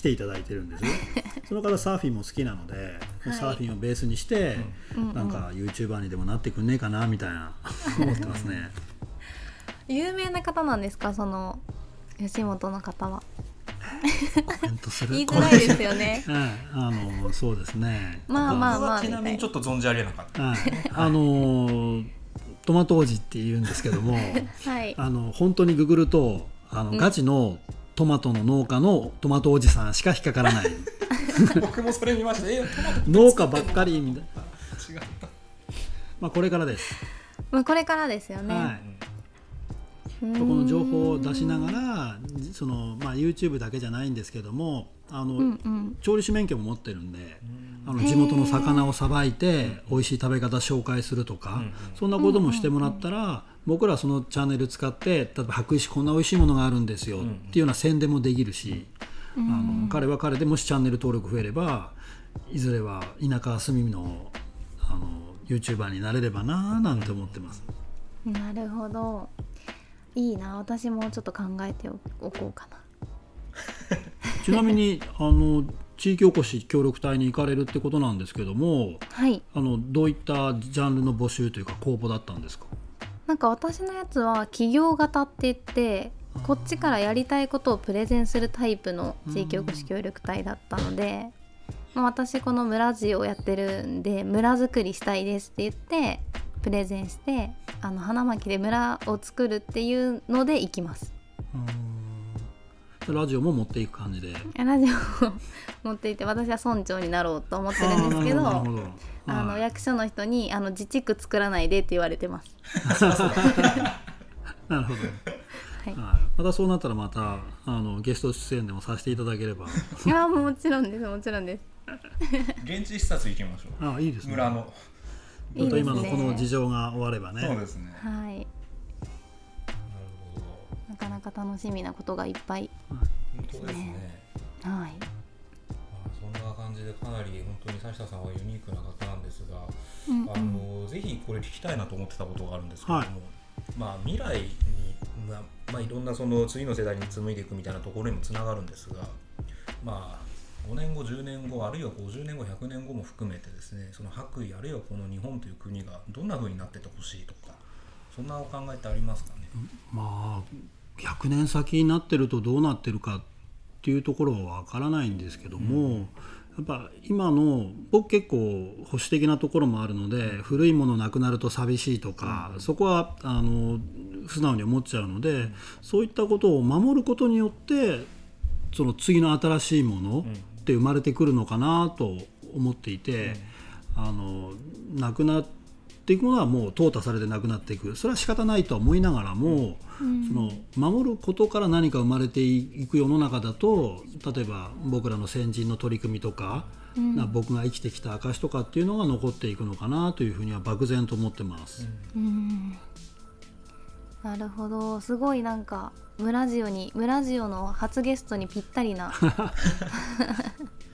来ていただいてるんです。ね。その方サーフィンも好きなので、はい。サーフィンをベースにして、なんか YouTuber にでもなってくんねえかなみたいな 思ってますね。有名な方なんですか？その吉本の方は。コメントする？言いづらいですよね。はい、あのそうですね。まあまあ僕まあはちなみにちょっと存じ上げなかった。はい、あのトマト王子って言うんですけども、はい。あの本当にググるとあの、うん。ガチのトマトの農家のトマトおじさんしか引っかからない。僕もそれ見ました。えトマト農家ばっかりみたいな、違った。まあ、これからです、まあこれからですよね、はい、この情報を出しながらその、まあ、YouTube だけじゃないんですけどもあの、うんうん。調理師免許も持ってるんであの地元の魚をさばいて美味しい食べ方紹介するとか、うん。そんなこともしてもらったら、僕らそのチャンネル使って例えば白石こんな美味しいものがあるんですよ、うん。っていうような宣伝もできるし、あの彼は彼でもしチャンネル登録増えればいずれは田舎住みのあの YouTuber になれればなぁなんて思ってます。なるほど。いいな。私もちょっと考えておこうかな。ちなみにあの地域おこし協力隊に行かれるってことなんですけどもはい。あのどういったジャンルの募集というか公募だったんですか？なんか私のやつは企業型って言ってこっちからやりたいことをプレゼンするタイプの地域おこし協力隊だったので、まあ私この村事をやってるんで村づくりしたいですって言ってプレゼンしてあの花巻で村を作るっていうので行きます。うん。ラジオも持っていく感じで。ラジオを持っていて私は村長になろうと思ってるんですけどあのはい。役所の人にあの自治区作らないでって言われてます。なるほど、はい。はい、またそうなったらまたあのゲスト出演でもさせていただければ。いやもうもちろんですもちろんです。現地視察行きましょう。あいいですね。村の。ちょっと今のこの事情が終わればね。そうですね。はい。なるほど。なかなか楽しみなことがいっぱい。本当ですね。はい。んな感じでかなり本当に佐下さんはユニークな方なんですが、うんうん。あのぜひこれ聞きたいなと思ってたことがあるんですけども、はい。まあ未来にまあまあいろんなその次の世代に紡いでいくみたいなところにもつながるんですが、まあ5年後10年後あるいは50年後100年後も含めてですねその白衣あるいはこの日本という国がどんな風になっててほしいとかそんなお考えってありますかね、まあ100年先になってるとどうなってるかっていうところはわからないんですけども、やっぱ今の僕結構保守的なところもあるので古いものなくなると寂しいとか、そこはあの素直に思っちゃうので、そういったことを守ることによってその次の新しいものって生まれてくるのかなと思っていて、あのなくなっていくものはもう淘汰されてなくなっていくそれは仕方ないとは思いながらも、その守ることから何か生まれていく世の中だと例えば僕らの先人の取り組みとか、な僕が生きてきた証とかっていうのが残っていくのかなというふうには漠然と思ってます。うん。なるほど。すごいなんか村ジオに村ジオの初ゲストにぴったりな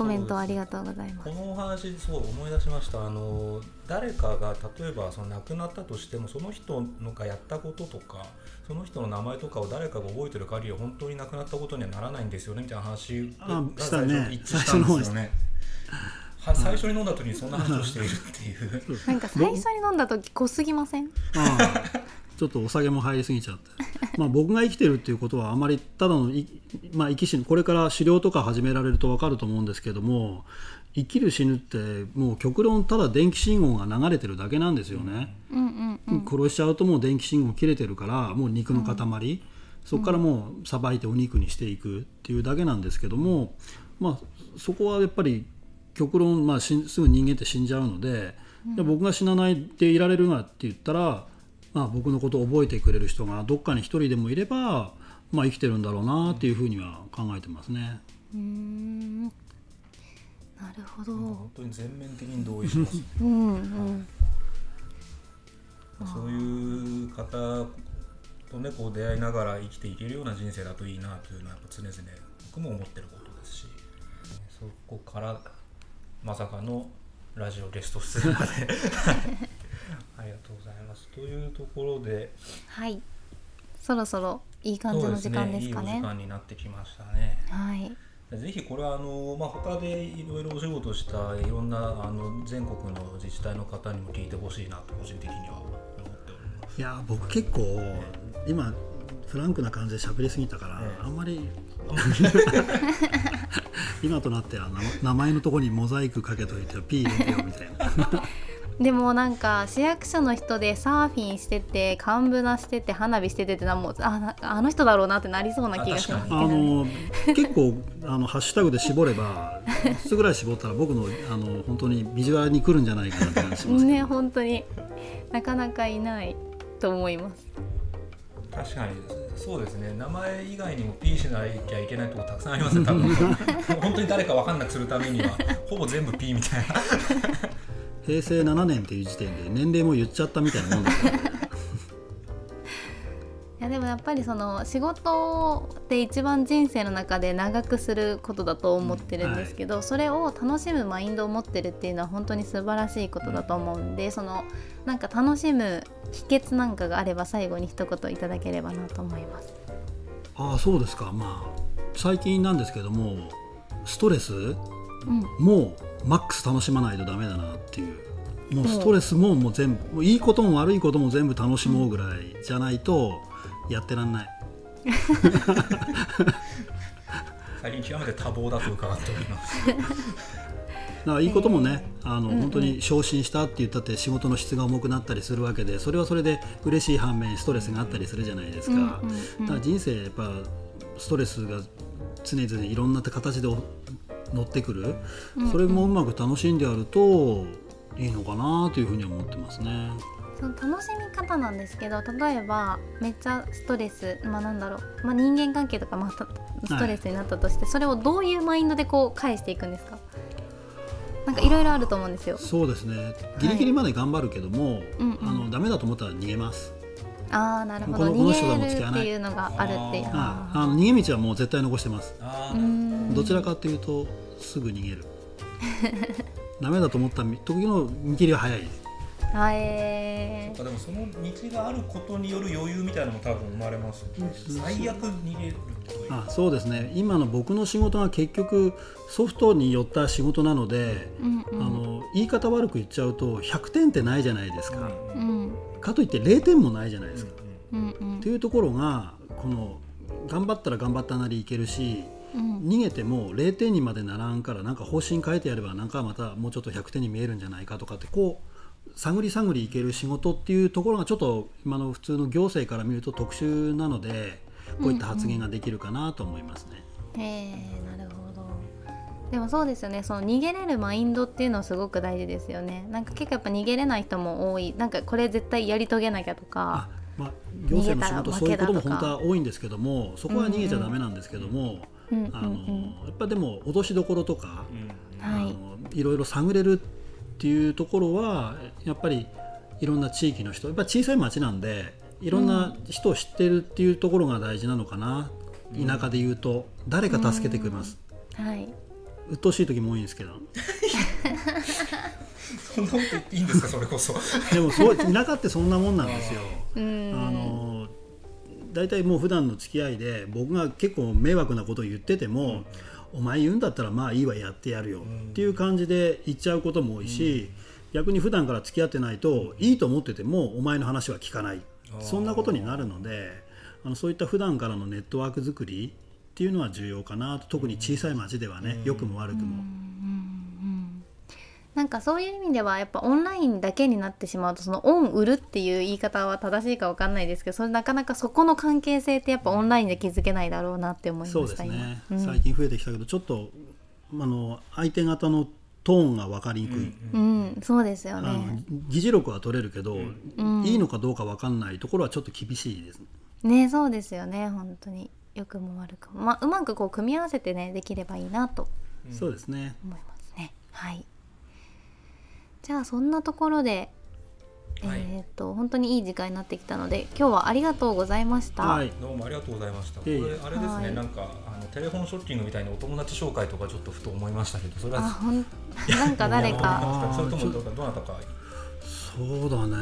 コメントありがとうございます。このお話そう思い出しましたあの誰かが例えばその亡くなったとしてもその人のがやったこととかその人の名前とかを誰かが覚えてる限りは本当に亡くなったことにはならないんですよねみたいな話あが最初一致したんですよね。は最初に飲んだ時にそんな話をしているっていう。なんか最初に飲んだ時濃すぎません？ちょっとお酒も入りすぎちゃって、まあ、僕が生きてるっていうことはあまりただのい、まあ、生き死ぬ。これから狩猟とか始められると分かると思うんですけども生きる死ぬってもう極論ただ電気信号が流れてるだけなんですよね、うんうんうん。殺しちゃうともう電気信号切れてるからもう肉の塊、そこからもうさばいてお肉にしていくっていうだけなんですけども、まあ、そこはやっぱり極論、まあ、すぐ人間って死んじゃうので、僕が死なないでいられるなって言ったらまあ、僕のことを覚えてくれる人がどっかに一人でもいれば、まあ、生きてるんだろうなっていうふうには考えてますね。うん。なるほど、本当に全面的に同意します、うんうん、そういう方とねこう出会いながら生きていけるような人生だといいなというのはやっぱ常々僕も思ってることですしそこからまさかのラジオゲスト出演まで ありがとうございます。というところではい。そろそろいい感じの時間ですかね。いいお時間になってきましたね。はい。ぜひこれはあの、まあ、他でいろいろお仕事したいろんなあの全国の自治体の方にも聞いてほしいなと個人的には思っております。いや僕結構今フランクな感じで喋りすぎたから、ええ。あんまり 今となっては名名前のところにモザイクかけといて P 入れてよみたいな でもなんか市役所の人でサーフィンしてて幹部なしてて花火しててってなもうあなあの人だろうなってなりそうな気がしますけあどの結構あのハッシュタグで絞れば5つぐらい絞ったら僕のあの本当にビジュアルに来るんじゃないかなって感じしますね本当になかなかいないと思います。確かに。そうですね。名前以外にも P しなきゃいけないとこたくさんありますね多分。本当に誰か分かんなくするためにはほぼ全部 P みたいな平成7年っていう時点で年齢も言っちゃったみたいなもんですか？いやでもやっぱりその仕事って一番人生の中で長くすることだと思ってるんですけど、それを楽しむマインドを持ってるっていうのは本当に素晴らしいことだと思うんでそのなんか楽しむ秘訣なんかがあれば最後に一言いただければなと思います。ああそうですか。まあ最近なんですけどもストレス？うん。もうマックス楽しまないとダメだなっていう。もうストレスももう全部もういいことも悪いことも全部楽しもうぐらいじゃないとやってらんない。最近極めて多忙だと伺っております。だからいいこともね、あの本当に昇進したって言ったって仕事の質が重くなったりするわけでそれはそれで嬉しい反面ストレスがあったりするじゃないですか、うんうんうん。だから人生やっぱストレスが常々いろんな形で乗ってくる、それもうまく楽しんでやるといいのかなというふうに思ってますね。その楽しみ方なんですけど例えばめっちゃストレスまあなんだろう、まあ、人間関係とかまたストレスになったとして、それをどういうマインドでこう返していくんですか？なんかいろいろあると思うんですよ。そうですね。ギリギリまで頑張るけども、うんうん。あのダメだと思ったら逃げます、ああなるほど。このこの人とはもう逃げる付き合わない。っていうのがあるっていうああの逃げ道はもう絶対残してます。どちらかというとすぐ逃げる。ダメだと思った時の見切りは早い。あえあでもその道があることによる余裕みたいなのも多分生まれますよね。最悪逃げるというあそうですね。今の僕の仕事が結局ソフトによった仕事なので、うんあの言い方悪く言っちゃうと100点ってないじゃないですか、うんかといって0点もないじゃないですか、うんうん。っていうところがこの頑張ったら頑張ったなりいけるしうん逃げても0点にまでならんからなんか方針変えてやればなんかまたもうちょっと100点に見えるんじゃないかとかってこう探り探りいける仕事っていうところがちょっと今の普通の行政から見ると特殊なのでこういった発言ができるかなと思いますね。へえなるほどでもそうですよね。その逃げれるマインドっていうのはすごく大事ですよね。なんか結構やっぱ逃げれない人も多い。なんかこれ絶対やり遂げなきゃとか。あまあ、行政の仕事そういうことも本当は多いんですけどもそこは逃げちゃダメなんですけども、うんうんうんあのやっぱでも脅しどころとか、はいあのいろいろ探れるっていうところはやっぱりいろんな地域の人やっぱ小さい町なんでいろんな人を知ってるっていうところが大事なのかな、田舎で言うと誰か助けてくれます、はい鬱陶しい時も多いんですけど。そんなこと言っていいんですかそれこそ。でもそう田舎ってそんなもんなんですよ。うん。あの大体もう普段の付き合いで僕が結構迷惑なことを言ってても、お前言うんだったらまあいいわやってやるよ。っていう感じで言っちゃうことも多いし、逆に普段から付き合ってないといいと思っててもお前の話は聞かない。そんなことになるのであのそういった普段からのネットワーク作りっていうのは重要かなと。特に小さい町ではね良くも悪くも。なんかそういう意味ではやっぱオンラインだけになってしまうとそのオン売るっていう言い方は正しいかわかんないですけどそれなかなかそこの関係性ってやっぱオンラインで築けないだろうなって思いましたそうですね、今。うん。最近増えてきたけどちょっとあの相手方のトーンが分かりにくい、うん、そうですよね。議事録は取れるけど、うん。いいのかどうか分かんないところはちょっと厳しいです。ね、そうですよね。本当に良くも悪くも、まあうまくこう組み合わせてねできればいいなとそうですね。思いますね。はい。じゃあそんなところで、はい。えっ、と本当にいい時間になってきたので今日はありがとうございました。はい。どうもありがとうございました。これあれですね、はい。なんかあのテレフォンショッキングみたいなお友達紹介とかちょっとふと思いましたけど、それは。あほんなんか誰か。それともどどなたか。そうだね。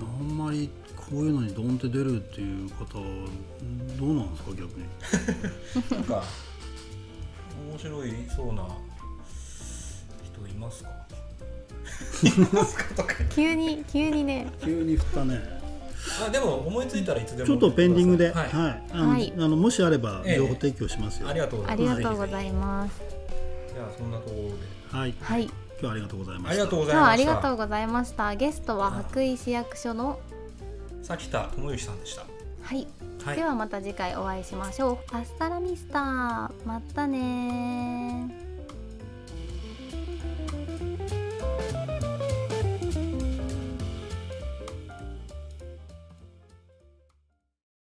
あんまりこういうのにドンって出るっていう方どうなんですか逆に？なんか面白いそうな人いますか？いますか？とか。急に急にね急に振ったねあでも思いついたらいつでも。ちょっとペンディングで、はい。はいあのはいあのもしあればええ情報提供しますよ、ありがとうござあいます。りがとうござ。います。じゃあそんなところで。はいはい。今日はありがとうございましたありがとうござ今日はあいました。りがとうございました。ゲストは白衣市役所の崎田智之さんでした。はい。はいではまた次回お会いしましょう。パスタラミスター。またねー